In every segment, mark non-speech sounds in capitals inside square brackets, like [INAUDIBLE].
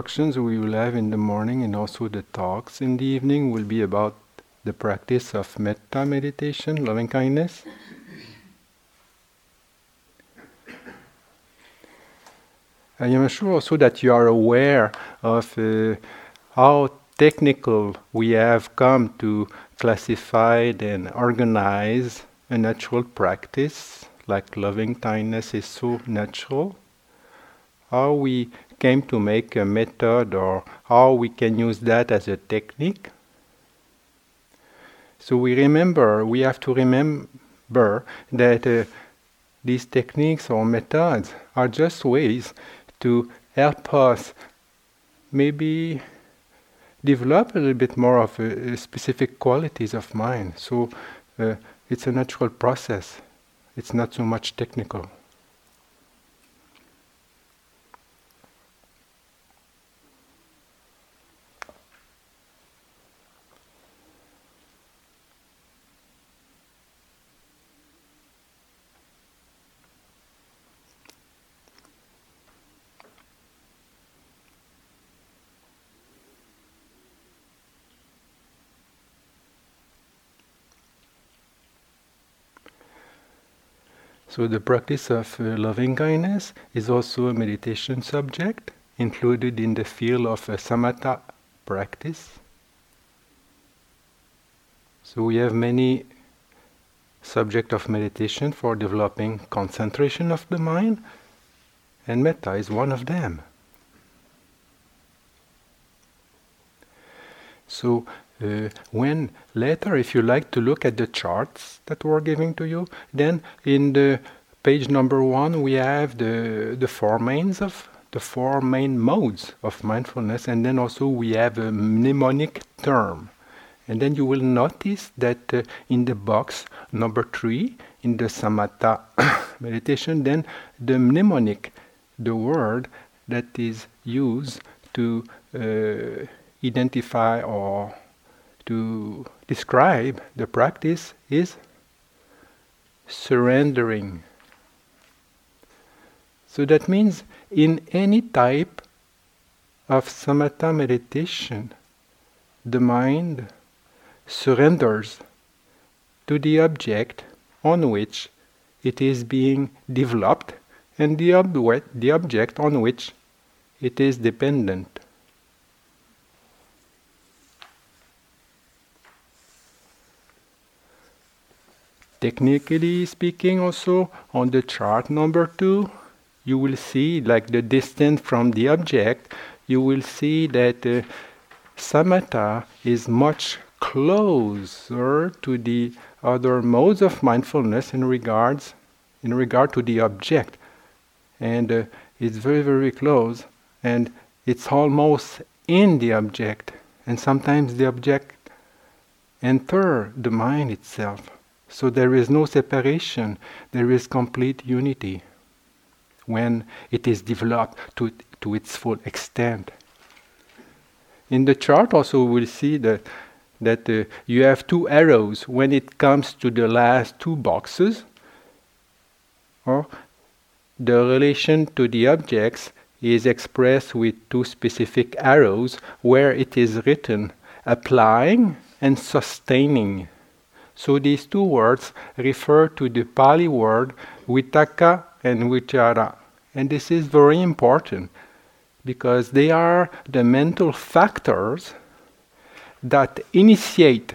instructions we will have in the morning and also the talks in the evening will be about the practice of metta meditation, loving kindness. I am sure also that you are aware of uh, how technical we have come to classify and organize a natural practice like loving kindness is so natural. How we came to make a method or how we can use that as a technique. So we remember, we have to remember that uh, these techniques or methods are just ways to help us maybe develop a little bit more of uh, specific qualities of mind. So uh, it's a natural process. It's not so much technical. So, the practice of uh, loving kindness is also a meditation subject included in the field of a samatha practice. So, we have many subject of meditation for developing concentration of the mind, and metta is one of them. So, uh, when later, if you like to look at the charts that we're giving to you, then in the page number one we have the the four mains of the four main modes of mindfulness, and then also we have a mnemonic term. And then you will notice that uh, in the box number three, in the samatha [COUGHS] meditation, then the mnemonic, the word that is used to uh, identify or to describe the practice is surrendering. So that means in any type of samatha meditation, the mind surrenders to the object on which it is being developed and the, ob- the object on which it is dependent. Technically speaking, also on the chart number two, you will see like the distance from the object, you will see that uh, samatha is much closer to the other modes of mindfulness in regards in regard to the object. And uh, it's very very close and it's almost in the object and sometimes the object enter the mind itself so there is no separation, there is complete unity when it is developed to, to its full extent. In the chart, also, we'll see that, that uh, you have two arrows when it comes to the last two boxes, or the relation to the objects is expressed with two specific arrows where it is written applying and sustaining. So these two words refer to the Pali word vitakka and vichara. And this is very important because they are the mental factors that initiate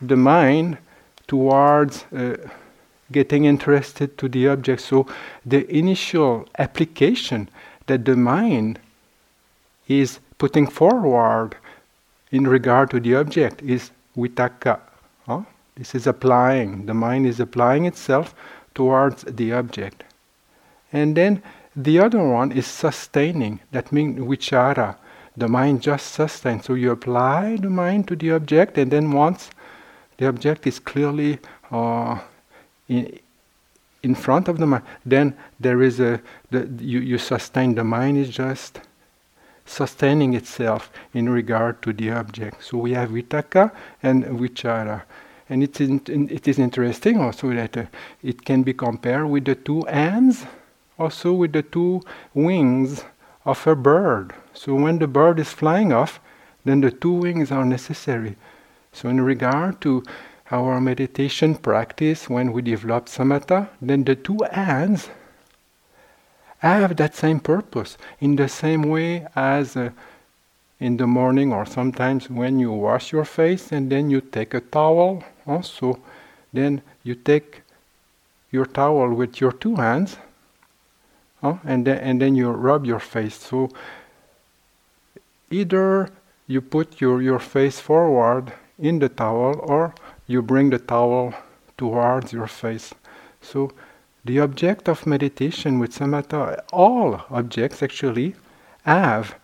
the mind towards uh, getting interested to the object. So the initial application that the mind is putting forward in regard to the object is vitakka Huh? This is applying, the mind is applying itself towards the object. And then the other one is sustaining, that means vichara. The mind just sustains. So you apply the mind to the object, and then once the object is clearly uh, in, in front of the mind, then there is a, the, you, you sustain, the mind is just sustaining itself in regard to the object. So we have vitakka and vichara. And it's in, it is interesting also that uh, it can be compared with the two hands, also with the two wings of a bird. So when the bird is flying off, then the two wings are necessary. So in regard to our meditation practice, when we develop samatha, then the two hands have that same purpose in the same way as uh, in the morning or sometimes when you wash your face and then you take a towel also then you take your towel with your two hands uh, and then and then you rub your face. So either you put your, your face forward in the towel or you bring the towel towards your face. So the object of meditation with samatha all objects actually have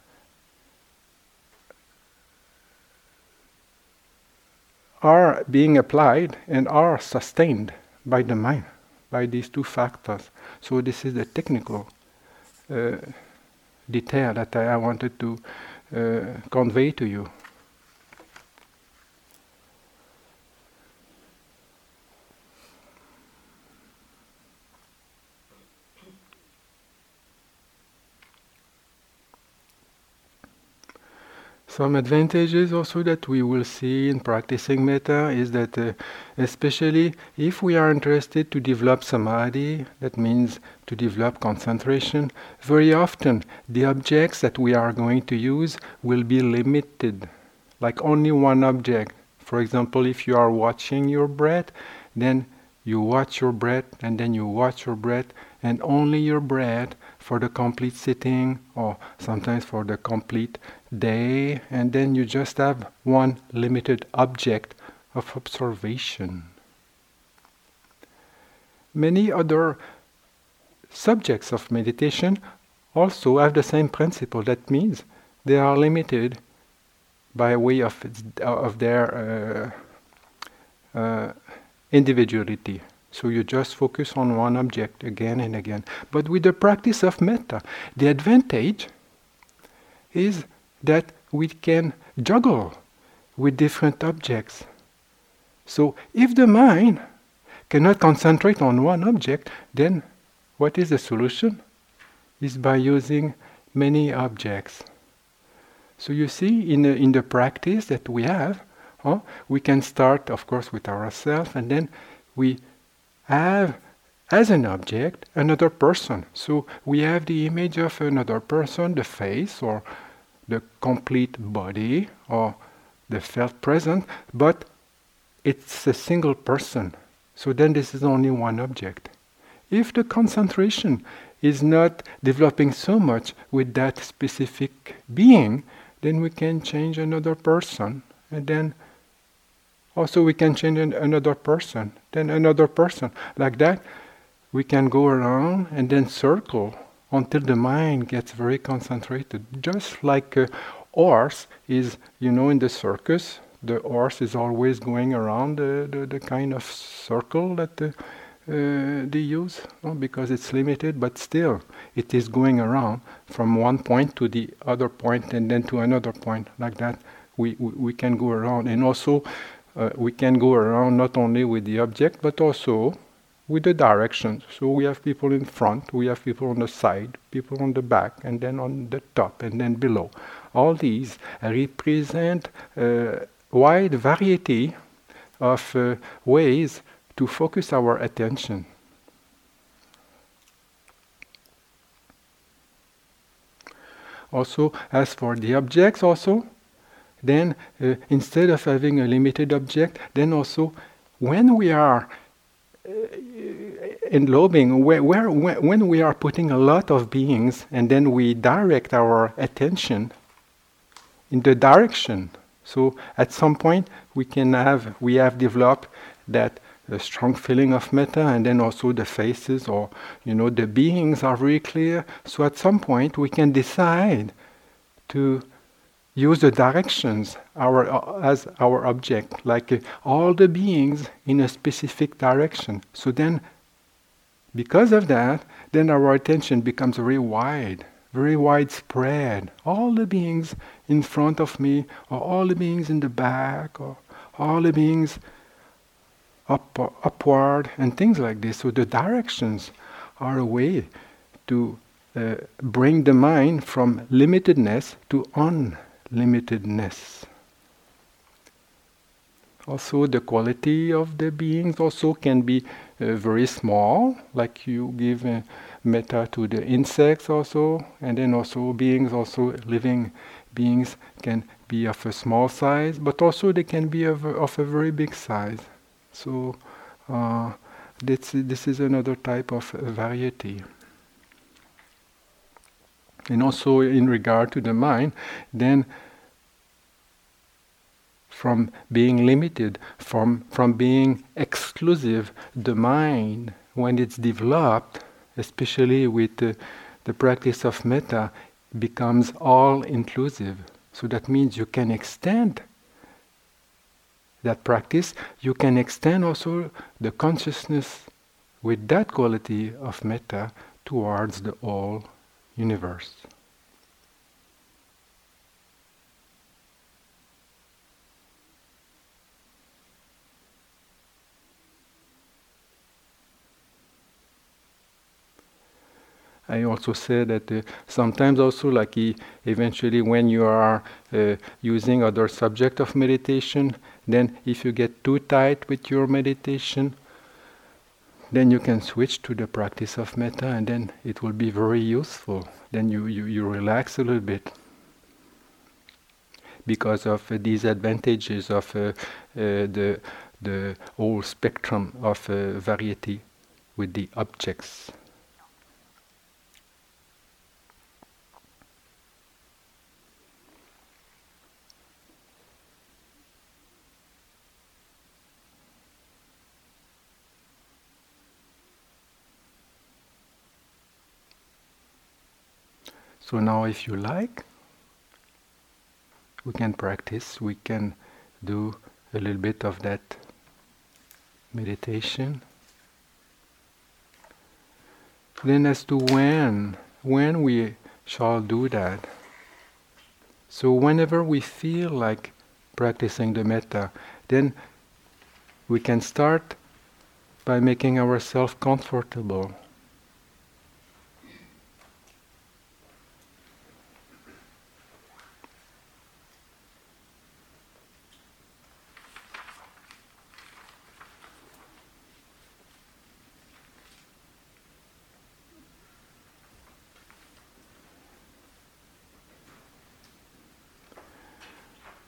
are being applied and are sustained by the mind, by these two factors. So this is the technical uh, detail that I, wanted to uh, convey to you. Some advantages also that we will see in practicing metta is that, uh, especially if we are interested to develop samadhi, that means to develop concentration, very often the objects that we are going to use will be limited, like only one object. For example, if you are watching your breath, then you watch your breath and then you watch your breath and only your breath for the complete sitting or sometimes for the complete day, and then you just have one limited object of observation. Many other subjects of meditation also have the same principle. That means they are limited by way of, of their uh, uh, individuality. So you just focus on one object again and again. But with the practice of metta, the advantage is that we can juggle with different objects. So if the mind cannot concentrate on one object, then what is the solution? Is by using many objects. So you see, in the, in the practice that we have, huh, we can start, of course, with ourselves, and then we have as an object another person. So we have the image of another person, the face or the complete body or the felt present, but it's a single person. So then this is only one object. If the concentration is not developing so much with that specific being, then we can change another person and then also, we can change another person, then another person. Like that, we can go around and then circle until the mind gets very concentrated. Just like a horse is, you know, in the circus, the horse is always going around the, the, the kind of circle that uh, uh, they use no? because it's limited, but still it is going around from one point to the other point and then to another point. Like that, we, we, we can go around. And also, uh, we can go around not only with the object but also with the directions. So we have people in front, we have people on the side, people on the back, and then on the top, and then below. All these represent a wide variety of uh, ways to focus our attention. Also, as for the objects, also then uh, instead of having a limited object, then also when we are uh, englobing, where, where, when we are putting a lot of beings and then we direct our attention in the direction. So at some point we can have, we have developed that a strong feeling of metta and then also the faces or you know the beings are very clear so at some point we can decide to use the directions our, uh, as our object, like uh, all the beings in a specific direction. So then, because of that, then our attention becomes very wide, very widespread. All the beings in front of me, or all the beings in the back, or all the beings up, upward, and things like this. So the directions are a way to uh, bring the mind from limitedness to unlimitedness. Also, the quality of the beings also can be very small, like you give uh, metta to the insects also, and then also beings, also living beings can be of a small size, but also they can be of of a very big size. So, uh, this, this is another type of variety. And also, in regard to the mind, then from being limited, from, from being exclusive, the mind, when it's developed, especially with uh, the practice of metta, becomes all inclusive. So that means you can extend that practice, you can extend also the consciousness with that quality of metta towards the whole universe. I also said that uh, sometimes also like eventually when you are uh, using other subject of meditation, then if you get too tight with your meditation, then you can switch to the practice of metta and then it will be very useful. Then you, you, you relax a little bit because of uh, these advantages of uh, uh, the, the whole spectrum of uh, variety with the objects. So now, if you like, we can practice, we can do a little bit of that meditation. Then, as to when, when we shall do that. So, whenever we feel like practicing the metta, then we can start by making ourselves comfortable.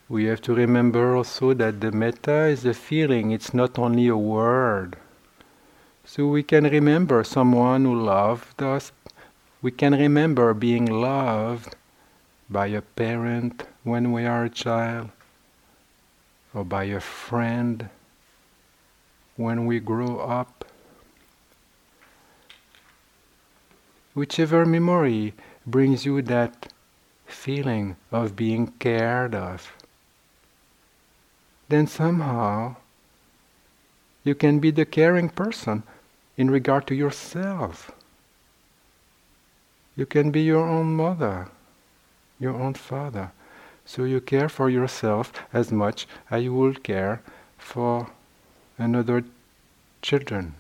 We have to remember also that the metta is a feeling, it's not only a word. So we can remember someone who loved us. We can remember being loved by a parent when we are a child, or by a friend when we grow up. Whichever memory brings you that feeling of being cared of then somehow you can be the caring person in regard to yourself. You can be your own mother, your own father. So you care for yourself as much as you would care for another children.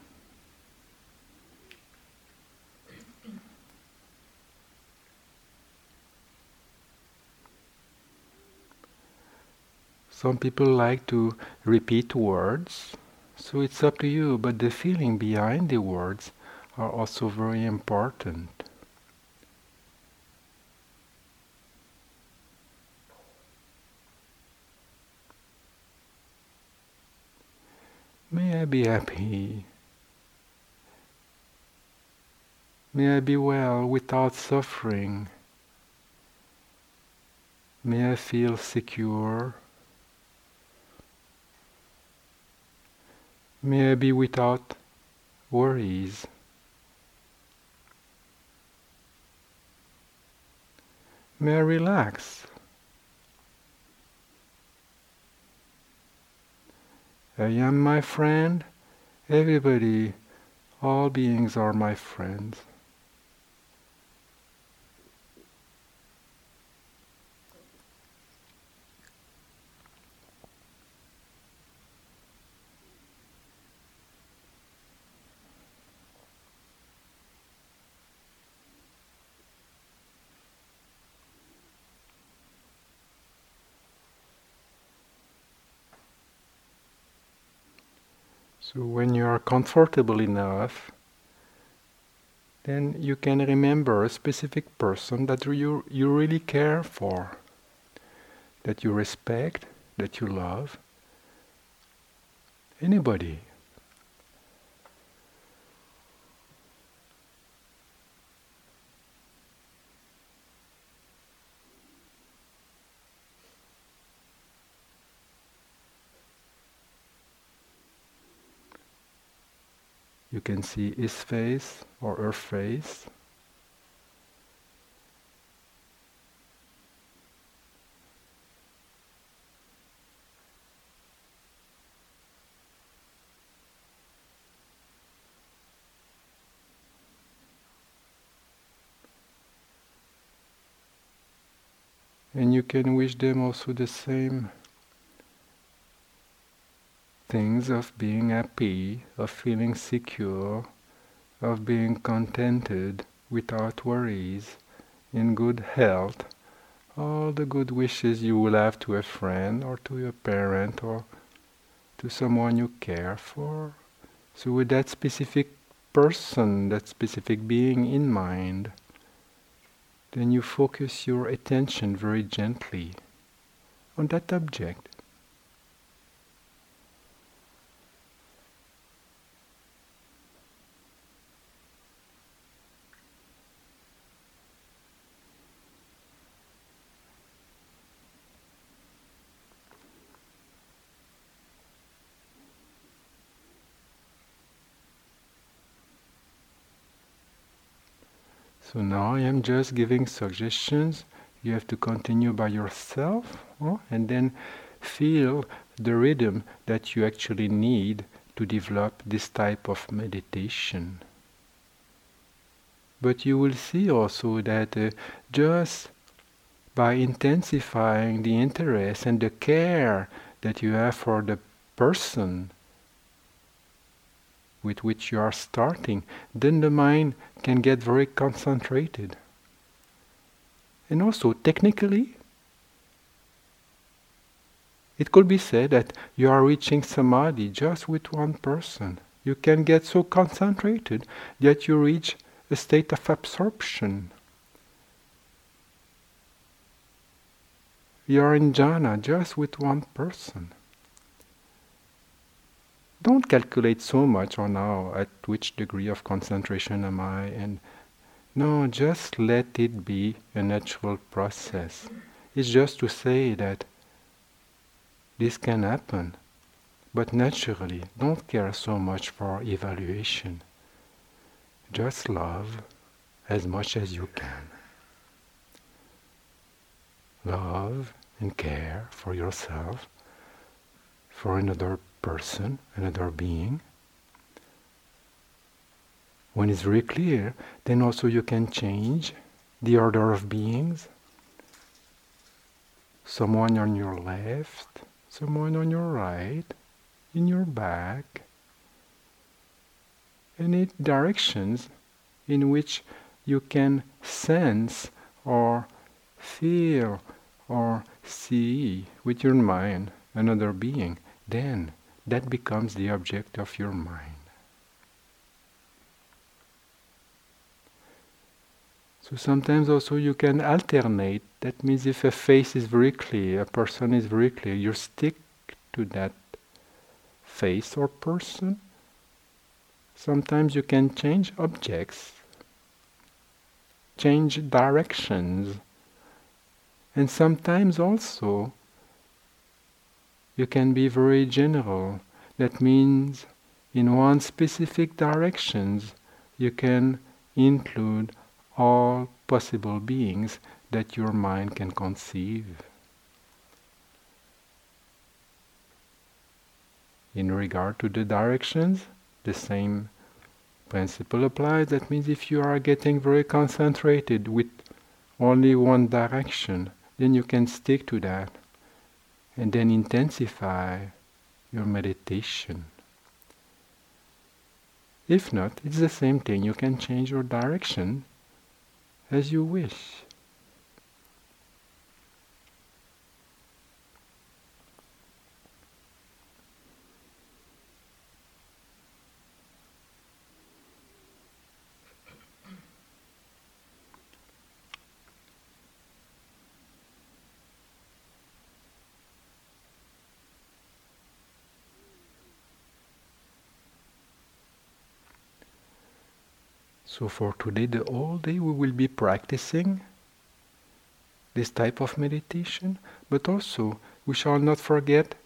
Some people like to repeat words, so it's up to you, but the feeling behind the words are also very important. May I be happy. May I be well without suffering. May I feel secure. May I be without worries. May I relax. I am my friend. Everybody, all beings are my friends. So when you are comfortable enough, then you can remember a specific person that you, you really care for, that you respect, that you love. Anybody. Can see his face or her face. And you can wish them also the same things of being happy, of feeling secure, of being contented without worries, in good health, all the good wishes you will have to a friend or to your parent or to someone you care for. So with that specific person, that specific being in mind, then you focus your attention very gently on that object. So now I am just giving suggestions. You have to continue by yourself oh, and then feel the rhythm that you actually need to develop this type of meditation. But you will see also that uh, just by intensifying the interest and the care that you have for the person with which you are starting, then the mind can get very concentrated. And also, technically, it could be said that you are reaching samadhi just with one person. You can get so concentrated that you reach a state of absorption. You are in jhana just with one person don't calculate so much or now at which degree of concentration am I and no, just let it be a natural process. It's just to say that this can happen, but naturally, don't care so much for evaluation. Just love as much as you can. Love and care for yourself, for another person, another being. When it's very clear, then also you can change the order of beings. Someone on your left, someone on your right, in your back. Any directions in which you can sense or feel or see with your mind another being, then that becomes the object of your mind. So sometimes also you can alternate. That means if a face is very clear, a person is very clear, you stick to that face or person. Sometimes you can change objects, change directions, and sometimes also you can be very general. That means in one specific directions you can include all possible beings that your mind can conceive. In regard to the directions, the same principle applies. That means if you are getting very concentrated with only one direction, then you can stick to that and then intensify your meditation. If not, it's the same thing. You can change your direction as you wish. So for today, the whole day we will be practicing this type of meditation, but also we shall not forget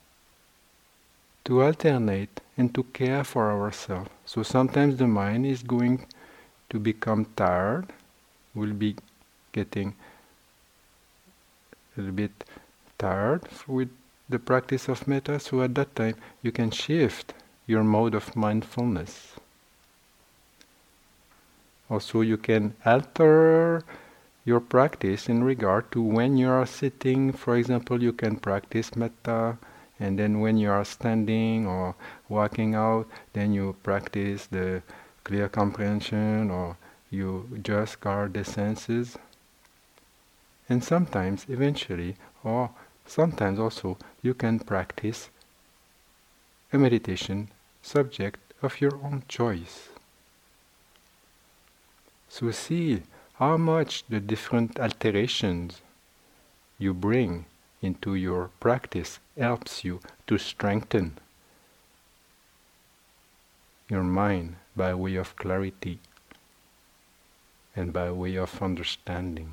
to alternate and to care for ourselves. So sometimes the mind is going to become tired, will be getting a little bit tired with the practice of metta, so at that time you can shift your mode of mindfulness. Also, you can alter your practice in regard to when you are sitting. For example, you can practice metta, and then when you are standing or walking out, then you practice the clear comprehension or you just guard the senses. And sometimes, eventually, or sometimes also, you can practice a meditation subject of your own choice. So see how much the different alterations you bring into your practice helps you to strengthen your mind by way of clarity and by way of understanding.